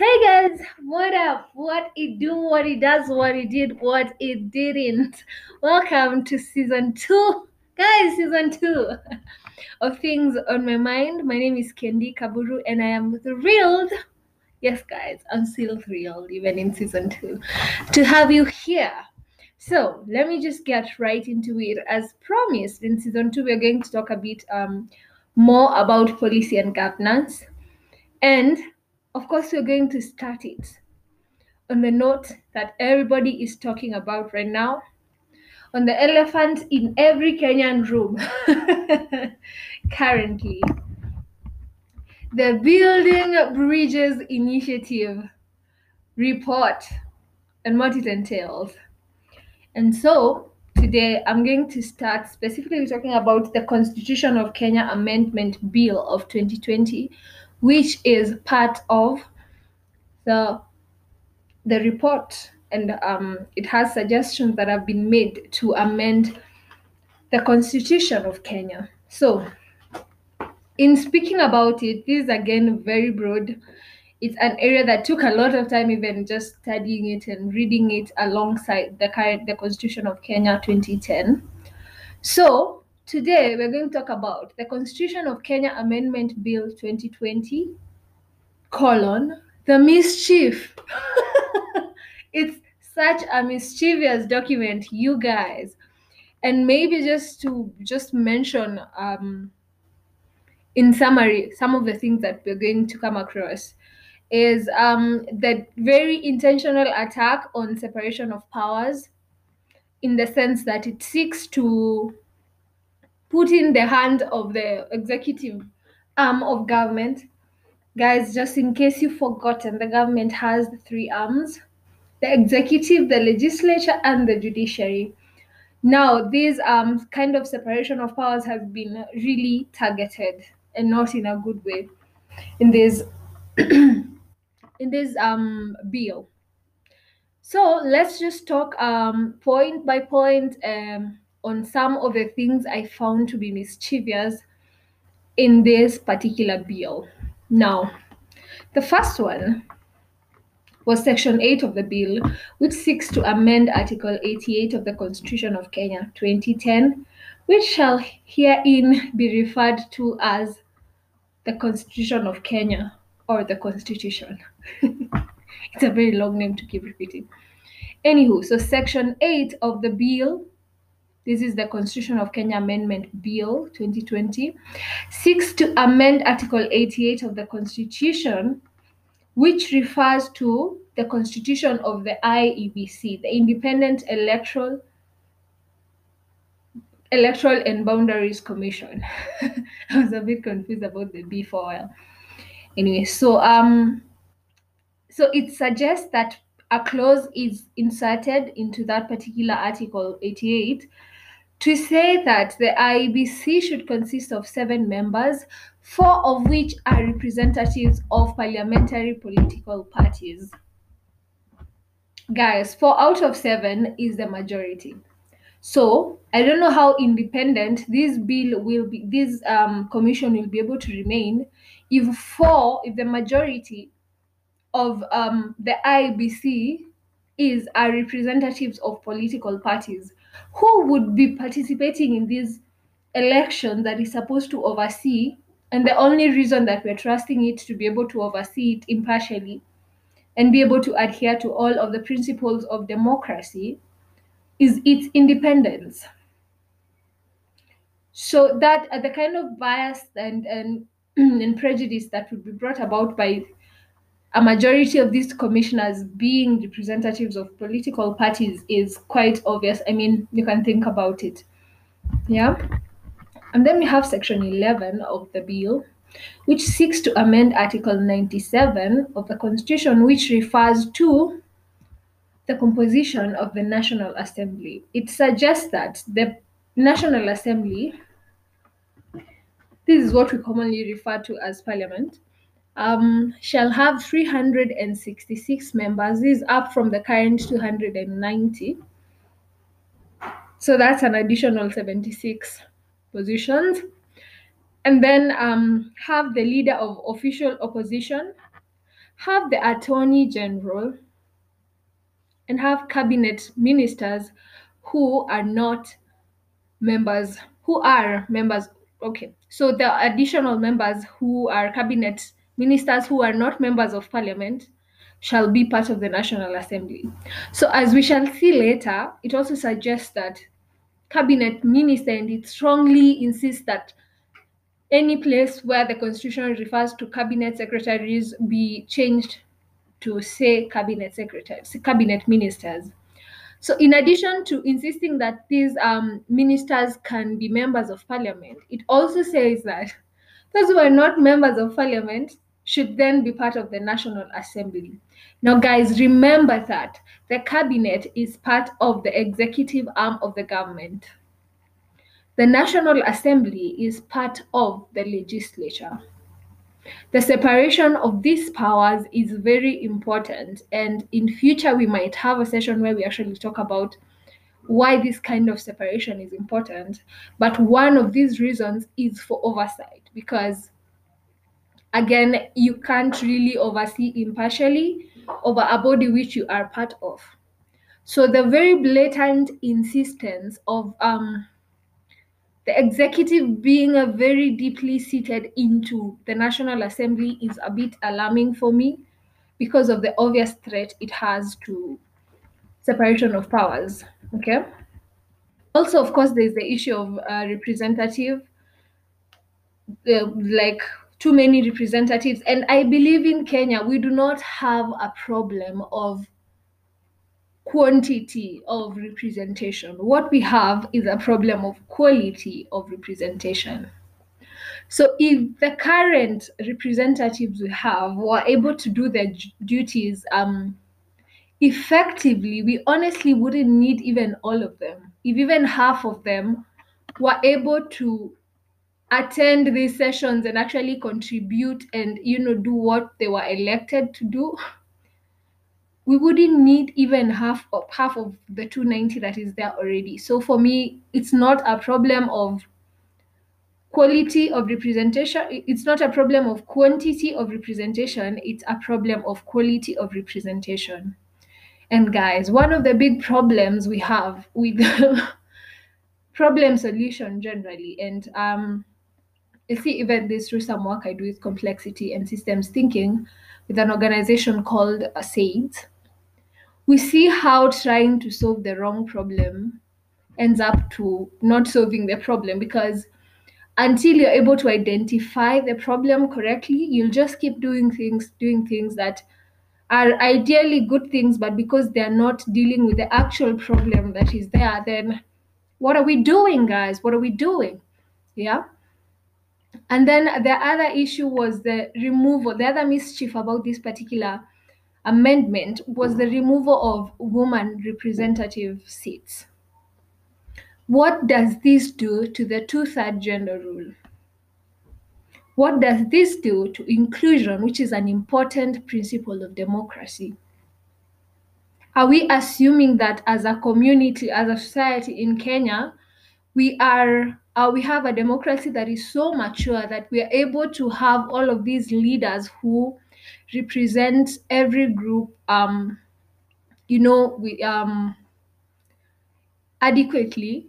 Hey guys, what up? What it do, what it does, what it did, what it didn't. Welcome to season two. Guys, season two of Things on My Mind. My name is Kendi Kaburu and I am thrilled. Yes, guys, I'm still thrilled, even in season two, to have you here. So let me just get right into it. As promised, in season two, we're going to talk a bit um, more about policy and governance. And of course, we're going to start it on the note that everybody is talking about right now on the elephant in every Kenyan room currently. The Building Bridges Initiative report and what it entails. And so today I'm going to start specifically talking about the Constitution of Kenya Amendment Bill of 2020, which is part of the the report and um, it has suggestions that have been made to amend the constitution of Kenya. So, in speaking about it, this is again very broad. It's an area that took a lot of time, even just studying it and reading it alongside the current the Constitution of Kenya 2010. So today we're going to talk about the Constitution of Kenya Amendment Bill 2020, colon the mischief. it's such a mischievous document, you guys. And maybe just to just mention um, in summary some of the things that we're going to come across is um, the very intentional attack on separation of powers in the sense that it seeks to put in the hand of the executive arm of government. Guys, just in case you've forgotten, the government has three arms the executive, the legislature, and the judiciary. Now, this um, kind of separation of powers has been really targeted and not in a good way in this in this um, bill. So let's just talk um, point by point um, on some of the things I found to be mischievous in this particular bill. Now, the first one was Section 8 of the bill, which seeks to amend Article 88 of the Constitution of Kenya 2010, which shall herein be referred to as the Constitution of Kenya or the Constitution. it's a very long name to keep repeating. Anywho, so Section 8 of the bill, this is the Constitution of Kenya Amendment Bill 2020, seeks to amend Article 88 of the Constitution which refers to the constitution of the IEBC, the Independent Electoral Electoral and Boundaries Commission. I was a bit confused about the B for a while. Anyway, so um, so it suggests that a clause is inserted into that particular article 88 to say that the IEBC should consist of seven members, four of which are representatives of parliamentary political parties. Guys, four out of seven is the majority. So I don't know how independent this bill will be, this um, commission will be able to remain if four, if the majority of um, the IEBC is are representatives of political parties who would be participating in this election that is supposed to oversee and the only reason that we're trusting it to be able to oversee it impartially and be able to adhere to all of the principles of democracy is its independence. So that uh, the kind of bias and, and and prejudice that would be brought about by a majority of these commissioners being representatives of political parties is quite obvious. I mean, you can think about it. Yeah. And then we have section 11 of the bill, which seeks to amend Article 97 of the Constitution, which refers to the composition of the National Assembly. It suggests that the National Assembly, this is what we commonly refer to as Parliament, um, shall have 366 members. This is up from the current 290. So that's an additional 76 positions. And then um, have the leader of official opposition, have the Attorney General and have cabinet ministers who are not members, who are members. Okay, so the additional members who are cabinet ministers who are not members of parliament shall be part of the National Assembly. So, as we shall see later, it also suggests that cabinet minister and it strongly insists that any place where the constitution refers to cabinet secretaries be changed to say cabinet secretaries, cabinet ministers. So, in addition to insisting that these um, ministers can be members of parliament, it also says that those who are not members of parliament should then be part of the National Assembly. Now, guys, remember that the cabinet is part of the executive arm of the government. The National Assembly is part of the legislature. The separation of these powers is very important, and in future we might have a session where we actually talk about why this kind of separation is important. But one of these reasons is for oversight because again, you can't really oversee impartially over a body which you are part of. So the very blatant insistence of um, the executive being a very deeply seated into the National Assembly is a bit alarming for me because of the obvious threat it has to separation of powers. Okay. Also, of course, there's the issue of uh, representative, uh, like too many representatives. And I believe in Kenya, we do not have a problem of quantity of representation. What we have is a problem of quality of representation. So if the current representatives we have were able to do their duties um, effectively, we honestly wouldn't need even all of them. If even half of them were able to attend these sessions and actually contribute and you know do what they were elected to do we wouldn't need even half of half of the 290 that is there already. So for me it's not a problem of quality of representation it's not a problem of quantity of representation it's a problem of quality of representation. And guys one of the big problems we have with problem solution generally and um I see even this through some work I do with complexity and systems thinking with an organization called SAID. We see how trying to solve the wrong problem ends up to not solving the problem because until you're able to identify the problem correctly, you'll just keep doing things, doing things that are ideally good things, but because they're not dealing with the actual problem that is there, then what are we doing, guys? What are we doing? Yeah. And then the other issue was the removal, the other mischief about this particular amendment was the removal of woman representative seats. What does this do to the two third gender rule? What does this do to inclusion, which is an important principle of democracy? Are we assuming that as a community, as a society in Kenya, we are uh, we have a democracy that is so mature that we are able to have all of these leaders who represent every group um you know we um adequately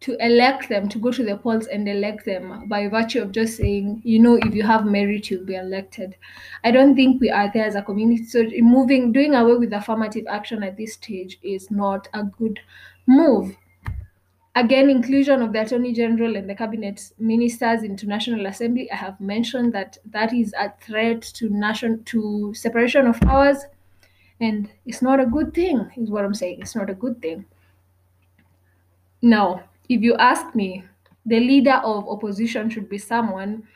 to elect them to go to the polls and elect them by virtue of just saying you know if you have merit you'll be elected. I don't think we are there as a community. So removing doing away with affirmative action at this stage is not a good move Again, inclusion of the Attorney General and the Cabinet Ministers into National Assembly. I have mentioned that that is a threat to nation to separation of powers, and it's not a good thing. Is what I'm saying. It's not a good thing. Now, if you ask me, the leader of opposition should be someone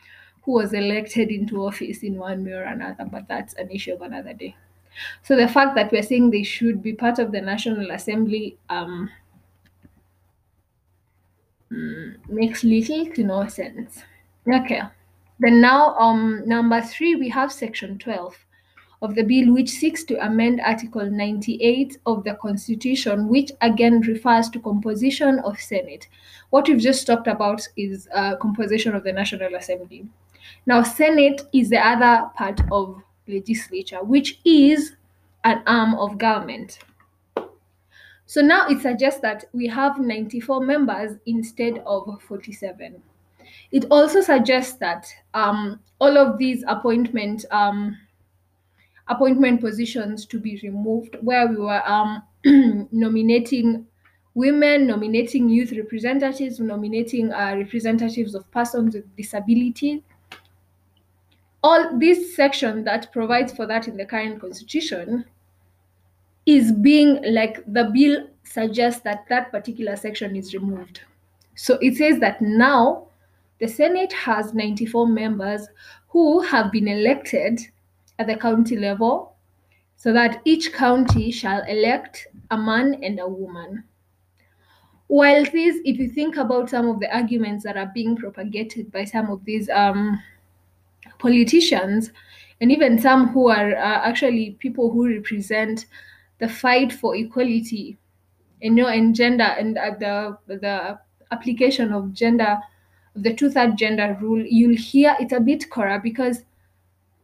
who was elected into office in one way or another, but that's an issue of another day. So the fact that we're saying they should be part of the National Assembly, um, makes little to no sense. Okay. Then now, um, number three, we have section 12 of the bill, which seeks to amend Article 98 of the Constitution, which again refers to composition of Senate. What we've just talked about is uh, composition of the National Assembly. Now, Senate is the other part of legislature, which is an arm of government. So now it suggests that we have 94 members instead of 47. It also suggests that um, all of these appointment um, appointment positions to be removed, where we were um, nominating women, nominating youth representatives, nominating uh, representatives of persons with disability. All this section that provides for that in the current constitution is being like the bill suggests that that particular section is removed. So it says that now the Senate has 94 members who have been elected at the county level so that each county shall elect a man and a woman. While this, if you think about some of the arguments that are being propagated by some of these um, politicians, and even some who are uh, actually people who represent the fight for equality, and you know, and gender and uh, the the application of gender, the two-third gender rule, you'll hear it's a bit cora because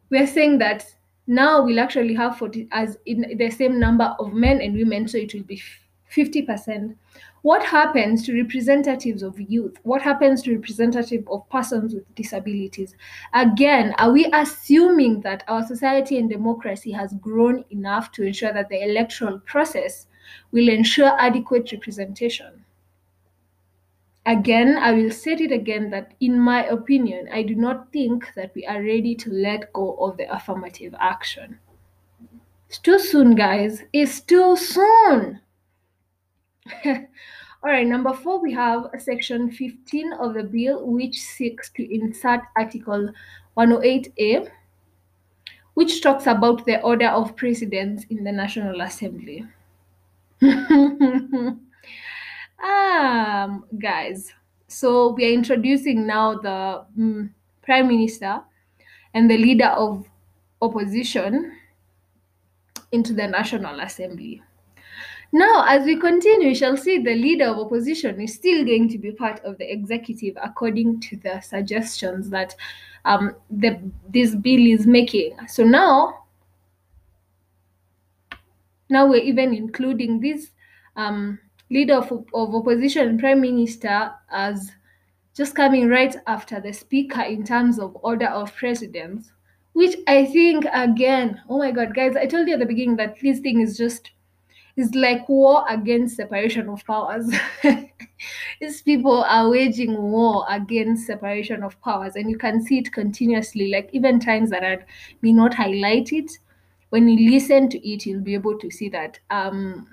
we're saying that now we'll actually have 40 as in the same number of men and women, so it will be 50%. What happens to representatives of youth? What happens to representative of persons with disabilities? Again, are we assuming that our society and democracy has grown enough to ensure that the electoral process will ensure adequate representation? Again, I will state it again that in my opinion, I do not think that we are ready to let go of the affirmative action. It's too soon, guys. It's too soon. All right, number four, we have section 15 of the bill, which seeks to insert Article 108A, which talks about the order of precedence in the National Assembly. um, guys, so we are introducing now the mm, Prime Minister and the leader of opposition into the National Assembly. Now, as we continue, we shall see the leader of opposition is still going to be part of the executive according to the suggestions that um, the, this bill is making. So now, now we're even including this um, leader of, of opposition, prime minister, as just coming right after the speaker in terms of order of precedence, which I think again, oh my god, guys, I told you at the beginning that this thing is just is like war against separation of powers. These people are waging war against separation of powers, and you can see it continuously. Like even times that I may not highlight it, when you listen to it, you'll be able to see that um,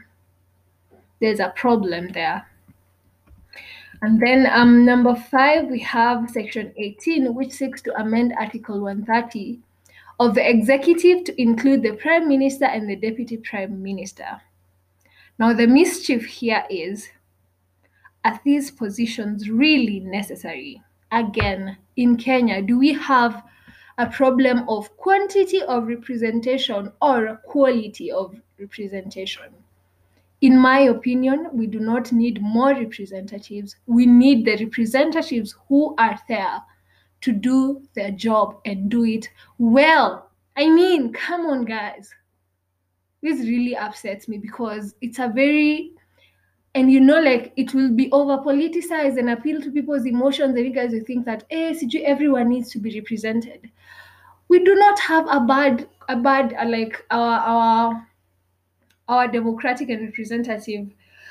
there's a problem there. And then um, number five, we have section 18, which seeks to amend Article 130 of the executive to include the prime minister and the deputy prime minister. Now, the mischief here is are these positions really necessary? Again, in Kenya, do we have a problem of quantity of representation or quality of representation? In my opinion, we do not need more representatives. We need the representatives who are there to do their job and do it well. I mean, come on, guys this really upsets me because it's a very and you know like it will be over politicized and appeal to people's emotions and you guys will think that eh CG, everyone needs to be represented. We do not have a bad a bad uh, like our our our democratic and representative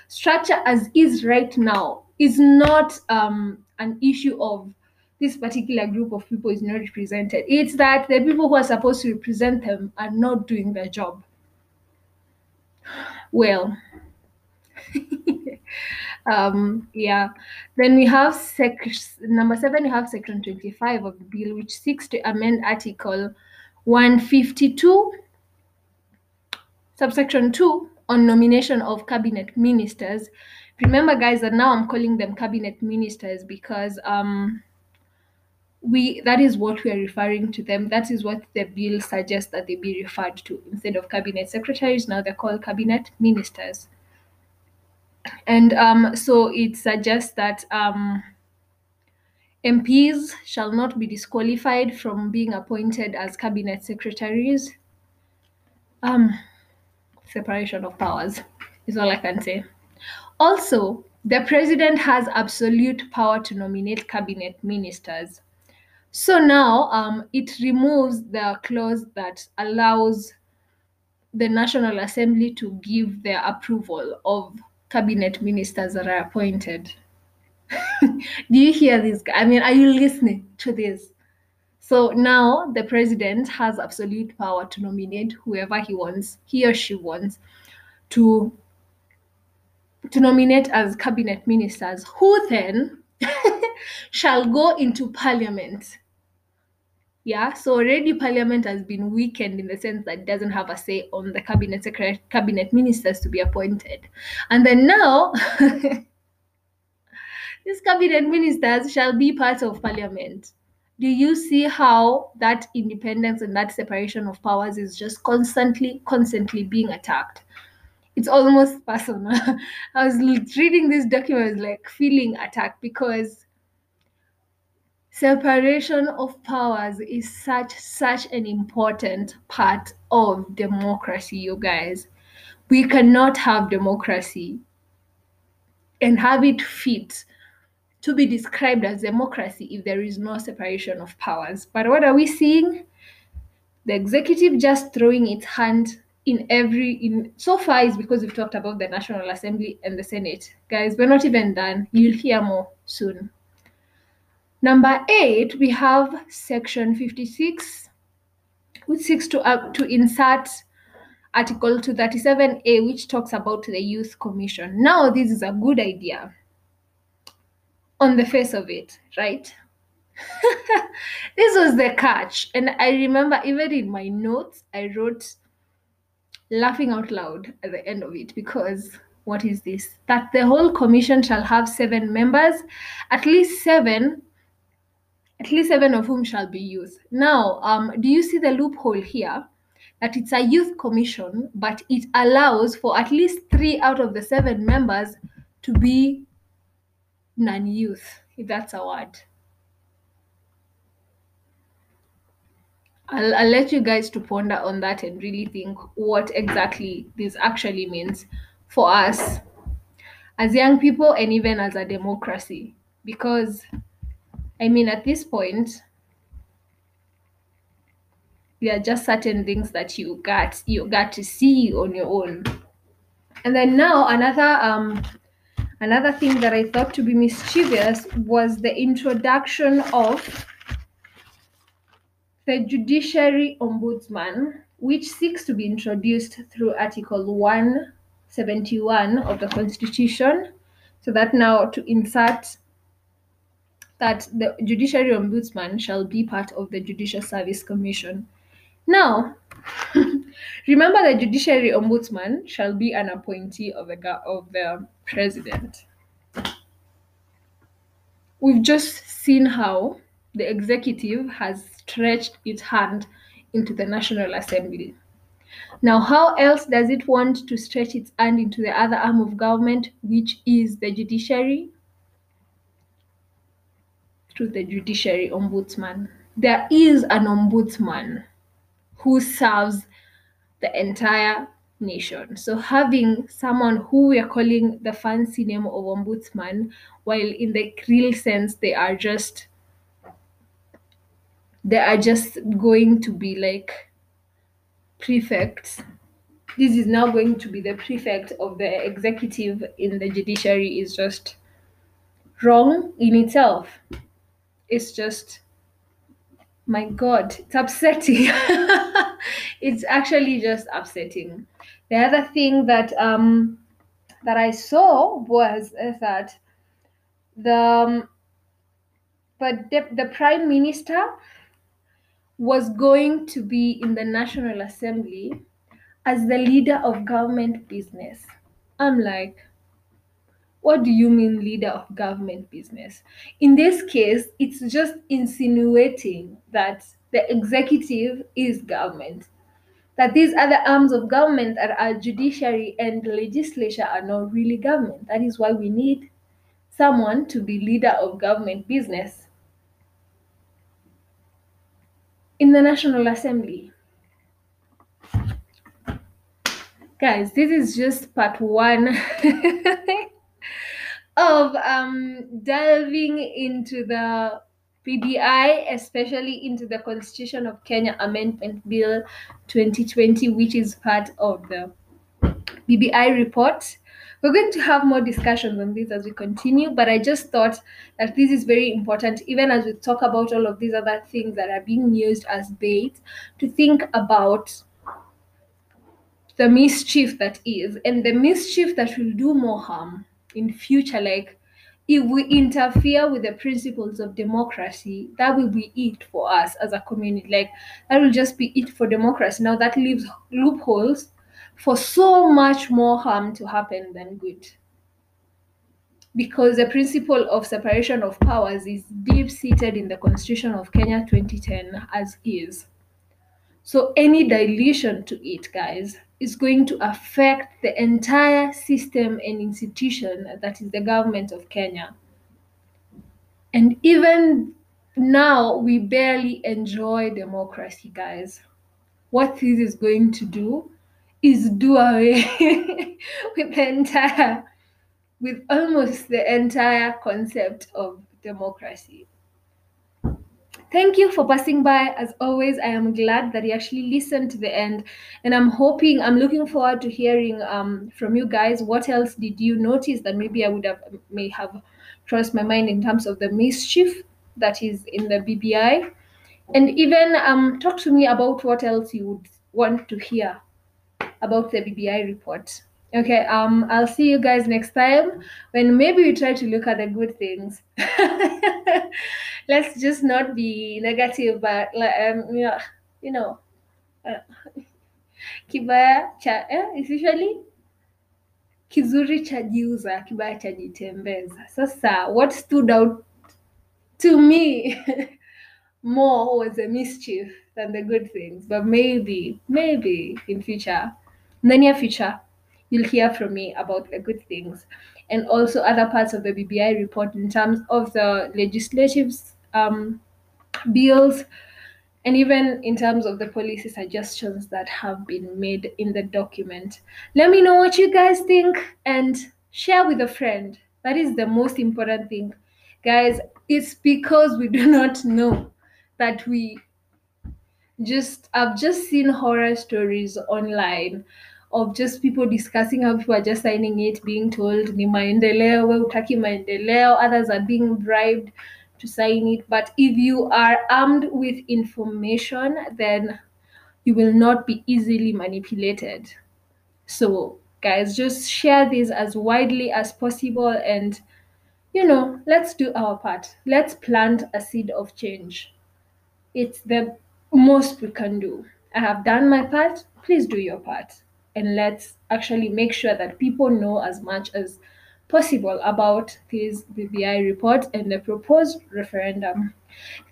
structure as is right now is not um an issue of this particular group of people is not represented. It's that the people who are supposed to represent them are not doing their job well um yeah. Then we have sec number seven we have section 25 of the bill which seeks to amend article 152 subsection 2 on nomination of cabinet ministers. Remember guys that now i'm calling them cabinet ministers because um we that is what we are referring to them that is what the bill suggests that they be referred to instead of cabinet secretaries now they're called cabinet ministers and um, so it suggests that um, MPs shall not be disqualified from being appointed as cabinet secretaries. Um, separation of powers is all I can say. Also, the president has absolute power to nominate cabinet ministers. So now um, it removes the clause that allows the National Assembly to give their approval of cabinet ministers that are appointed. Do you hear this? I mean, are you listening to this? So now the president has absolute power to nominate whoever he wants, he or she wants, to to nominate as cabinet ministers, who then shall go into parliament. Yeah, so already parliament has been weakened in the sense that it doesn't have a say on the cabinet cabinet ministers to be appointed. And then now these cabinet ministers shall be part of parliament. Do you see how that independence and that separation of powers is just constantly, constantly being attacked? It's almost personal. I was reading this document, like feeling attacked because separation of powers is such such an important part of democracy you guys. We cannot have democracy and have it fit to be described as democracy if there is no separation of powers. But what are we seeing? The executive just throwing its hand in every in so far is because we've talked about the national assembly and the senate. Guys we're not even done. You'll hear more soon Number eight, we have section 56, which seeks to, uh, to insert Article 237A, which talks about the Youth Commission. Now, this is a good idea on the face of it, right? this was the catch. And I remember even in my notes, I wrote laughing out loud at the end of it because what is this? That the whole commission shall have seven members, at least seven at least seven of whom shall be youth. Now, um, do you see the loophole here? That it's a youth commission, but it allows for at least three out of the seven members to be non youth, if that's a word. I'll, I'll let you guys to ponder on that and really think what exactly this actually means for us as young people and even as a democracy. Because I mean, at this point, there are just certain things that you got you got to see on your own. And then now another um another thing that I thought to be mischievous was the introduction of the judiciary ombudsman, which seeks to be introduced through Article 171 of the Constitution. So that now to insert that the judiciary ombudsman shall be part of the Judicial Service Commission. Now, remember the judiciary ombudsman shall be an appointee of the of the president. We've just seen how the executive has stretched its hand into the National Assembly. Now, how else does it want to stretch its hand into the other arm of government, which is the judiciary? Through the judiciary ombudsman. There is an ombudsman who serves the entire nation. So having someone who we are calling the fancy name of ombudsman, while in the real sense they are just they are just going to be like prefects. This is now going to be the prefect of the executive in the judiciary is just wrong in itself. It's just my god it's upsetting. It's actually just upsetting. The other thing that um that i saw was that the um, but the, the prime minister was going to be in the national assembly as the leader of government business. I'm like what do you mean leader of government business? In this case, it's just insinuating that the executive is government, that these other arms of government that are judiciary and legislature are not really government. That is why we need someone to be leader of government business. in the National Assembly. Guys, this is just part one of um, delving into the BBI, especially into the Constitution of Kenya Amendment Bill 2020, which is part of the BBI report. We're going to have more discussions on this as we continue, but I just thought that this is very important, even as we talk about all of these other things that are being used as bait, to think about the mischief that is and the mischief that will do more harm in future like if we interfere with the principles of democracy that will be it for us as a community. Like that will just be it for democracy. Now that leaves loopholes for so much more harm to happen than good. Because the principle of separation of powers is deep seated in the constitution of kenya 2010 as is so any dilution to it, guys, is going to affect the entire system and institution that is the government of Kenya. And even now, we barely enjoy democracy, guys. What this is going to do is do away with the entire, with almost the entire concept of democracy. Thank you for passing by. As always, I am glad that you actually listened to the end, and I'm hoping, I'm looking forward to hearing um, from you guys. What else did you notice that maybe I would have may have crossed my mind in terms of the mischief that is in the BBI, and even um, talk to me about what else you would want to hear about the BBI report. Okay, um, I'll see you guys next time when maybe we try to look at the good things. Let's just not be negative, but like, um, yeah, you know, uh, kibaya cha eh, it's usually kizuri chajiuza, kibaya chajitembeza. Sasa, what stood out to me more was the mischief than the good things, but maybe, maybe in future, in the near future you'll hear from me about the good things and also other parts of the BBI report in terms of the legislative um, bills and even in terms of the policy suggestions that have been made in the document. Let me know what you guys think and share with a friend. That is the most important thing. Guys, it's because we do not know that we just I've just seen horror stories online of just people discussing how people are just signing it, being told ni maendeleo, we utaki maendeleo, others are being bribed to sign it. But if you are armed with information, then you will not be easily manipulated. So, guys, just share this as widely as possible and you know, let's do our part. Let's plant a seed of change. It's the most we can do. I have done my part. Please do your part and let's actually make sure that people know as much as possible about this BBI report and the proposed referendum.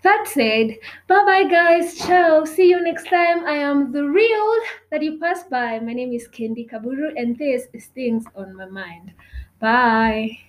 That said, bye bye guys, ciao, see you next time. I am the real that you pass by. My name is Kendi Kaburu and this is Things on My Mind. Bye.